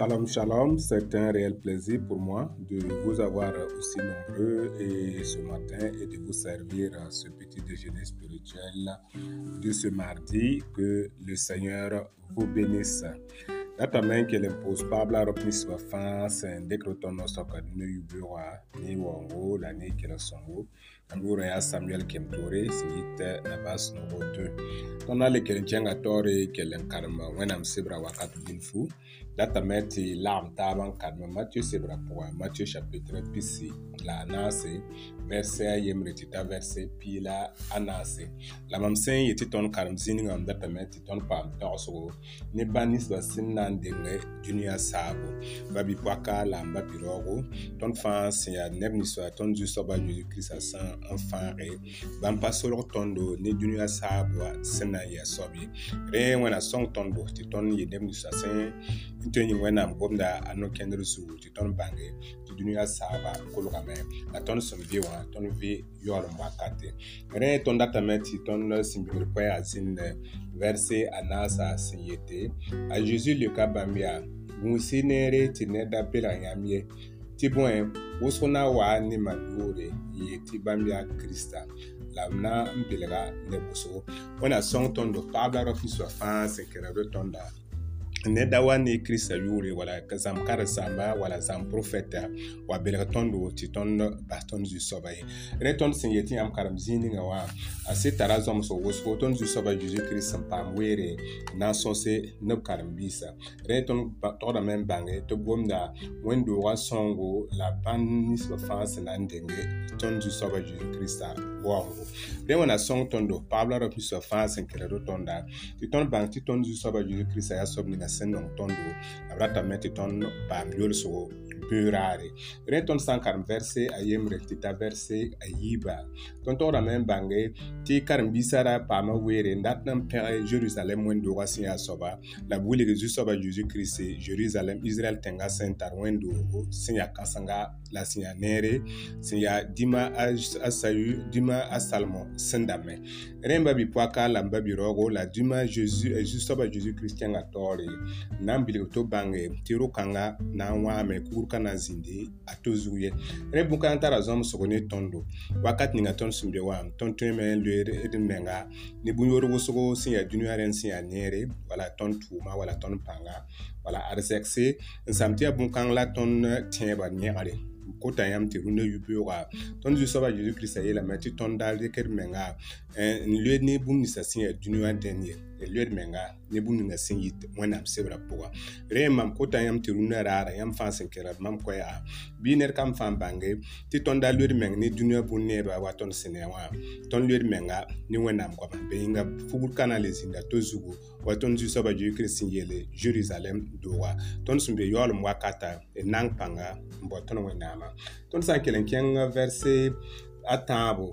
Shalom, shalom, c'est un réel plaisir pour moi de vous avoir aussi nombreux et ce matin et de vous servir ce petit déjeuner spirituel de ce mardi. Que le Seigneur vous bénisse. ropni nous, sen ni wango Roya Samuel Kemtore Sigit Nabas Nogo 2. Tonale Kenchenga Tore Kelen Karma Wenam Sebra Wakat Binfu. Datameti Lam Taban Karma Matthieu Sebra Poa Matthieu chapitre Pisi La Anase Verset Yemretita Verset Pila Anase. La Mamsen Yeti Ton Karm Ziningam Datameti Ton Pam Torso Nebanis Basinan Denge Junior Sabo Babi Poaka la Pirogo Ton fans Sia Nebniswa Ton Jusoba Jésus Christ à Saint n fãage bãmb pa solg tõndo ne dũniyã saabã sẽn na n yaa soab ye rẽ wẽna sõng tõndo tɩ tõnd yɩ neb ninsã sẽn n tõe yĩng wẽnnaam gomda a no-kẽndr zugu tɩ tõnd bãnge tɩ dũniyã saabã kolgame la tõnd sẽn vɩ wã tõnd vɩ yaoolem wakate rẽ tõnd datame tɩ tõnd sẽn bĩngr pʋɛ a zĩnde vɛrse a naasa sẽn yete a zeezi luka bãmb yaa gũusi neere tɩ ned da belg yãmb ye tɩ bõe wʋsg na n waa nima yoore n yɩ tɩ bãmb yaa kirista la b na n bilga ne wʋsgo wẽna sõng tõndo pagbã rao pisoa fãa sẽn kẽra do tõnda neda wani kirista yʋʋre wala zãmb karen-sãmba wala zãmb profɛta wa belg tõndo tɩ tõnd bas tõnd zu-soaba ye rẽ tõnd sẽn yet yãmb karem zĩig ninga wã a sɩd tara zõms f wʋsgo tõnd zu-soaba zeezi kirist sẽn paam weere na n sõse neb karen-biisã rẽ tõnd togdame n bãnge tɩ b gomda wẽn-doogã sõngo la bãmb ninsbã fãa sẽn na n denge tõnd zu-soaba zeezi kiristã wawo de wana sõng tõndo paab la rab ninsã fãa sẽn kelgd tõnda tɩ tõnd bãng tɩ tõnd zu-soaba zeezi kiristã yaa soab ninga sẽn nong tõndo b ratame tɩ tõnd paam yolsgo burare rẽ tõnd sã n karem vɛrse a yembre tɩ t'a vɛrse a yiiba tõnd togda me n bãnge tɩ karen-biisã ra paama weere n dat n pẽg jerusalɛm wẽn-doogã sẽn yaa soaba la b wilg zu-soaba eh, zeezi kirist jerusalɛm israɛl tẽngã sẽn tar wẽn-doogo sẽn yaa kãsenga la sẽn yaa neere sẽn yaa dĩma a sayu dĩma a salmo sẽn dame rẽ n ba bipoaka la n ba biroogo la dĩma zu-soaba zeezi kirist tẽngã taoore n na n bilg to bãnge tɩ ro-kãngã na n wãame kugr kana zĩnde a to zug ye rẽ bũka n tara zõmb sg ne tõndo wakat ninga tõnd sũmbe wam tõnd tõe me n loeer d menga ne eh, bũn-yoor wʋsgo sẽn yaa dũniyã rẽ n sẽn yaa neere wala tõnd tʋʋma wala tõnd pãnga wala arzɛkse n sãm tɩ yaa bũn-kãng la tõnd tẽebã yẽgre kota yãmb tɩ rũndã yup-yoogã tõnd zu-soabã zeezi kiristã yeelame tɩ tõnd daal dɩkd menga n loed ne bũmb ninsã sẽn yaa dũniyã dẽnd ye lɔd menga ne bũmb ninga sẽn yit wẽnnaam sebrã pʋga rẽ mam kota yãmb tɩ rũndã raara yãmb fãa sẽn kẽra mam koa yaa bɩ ned kam fãa bãnge tɩ tõnd da lɔd meng ne dũniyã bũmb neebã wa tõnd sẽn ne wã tõnd lɔd menga ne wẽnnaam goamã bɩ yĩnga fugr kãna le zĩnda to zugu wa tõnd zu-soabã zoe kirist sẽn yeele jerusalɛm dooga tõnd sẽn be yaoolem wakata d e nang pãnga n bao tõnd wẽnnaamã tõnd sã n kell n kẽng vɛrse a tãabo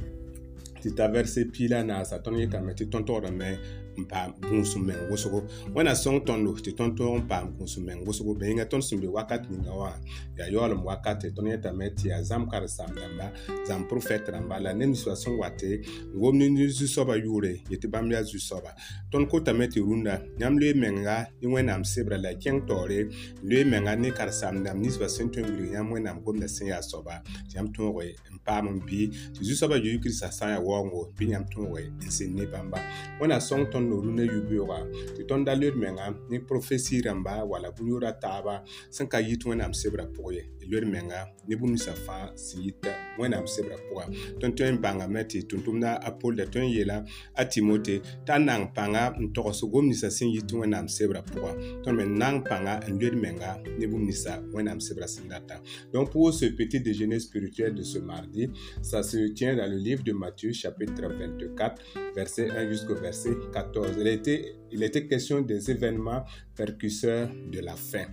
tɩ t'a vɛrse piila naasa tõnd yɩkame tɩ tõnd tograme n paam gũusum meng wʋsgo wẽna sõng tõndo tɩ tõnd tõog n paam gũusum meng wʋsgo bɩ yĩnga tõnd sũmde wakat ninga wã yaa yaoolem wakat tõnd yẽtame tɩ yaa zãmb-kar sam rãmba zãmb profɛt rãmba la neb ninsba sẽn wa tɩ n gom ne zu-soabã yʋʋre yetɩ bãmb yaa zu-soaba tõnd kotame tɩ rũndã yãmb loe menga ne wẽnnaam sebra la kẽng taoore loe menga ne kar-saam dãmb ninsbã sẽn tõe n wilg yãmb wẽnnaam gomda sẽn yaa soaba tɩ yãmb tõoge n paam n bɩ tɩ zu-soabã zoe kiristã sã n yaa waoongo bɩ yãmb tõoge n sɩn ne bãmba wẽna sõng tõnd tõnd rũnã yub-yoga tɩ tõnd da leb menga ni profesi ramba wala bũn-yoorã taaba sẽn ka yit wẽnnaam sebrã pʋgẽ ye d leb menga ne bũmb ninsã fãa sẽn yit wẽnnaam sebrã pʋga tõnd tõe n bãngame tɩ tʋm amsebra apolda tõe n yeela a timote t'a nang pãnga n togs gom nang menga data donc pour ce petit déjeuner spirituel de ce mardi ça se tient dans le livre de Matthieu chapitre 24 verset 1 jusqu'au verset 14 2014. Elle a il était question des événements percusseurs de la fin.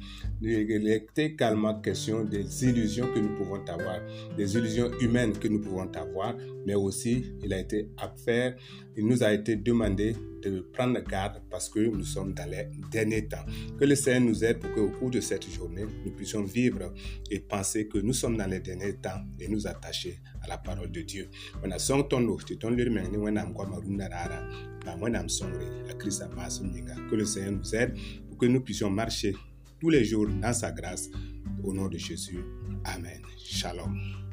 Il était calmement question des illusions que nous pouvons avoir, des illusions humaines que nous pouvons avoir, mais aussi il a été à faire, il nous a été demandé de prendre garde parce que nous sommes dans les derniers temps. Que le Seigneur nous aide pour qu'au cours de cette journée, nous puissions vivre et penser que nous sommes dans les derniers temps et nous attacher à la parole de Dieu. On que le Seigneur nous aide pour que nous puissions marcher tous les jours dans sa grâce. Au nom de Jésus. Amen. Shalom.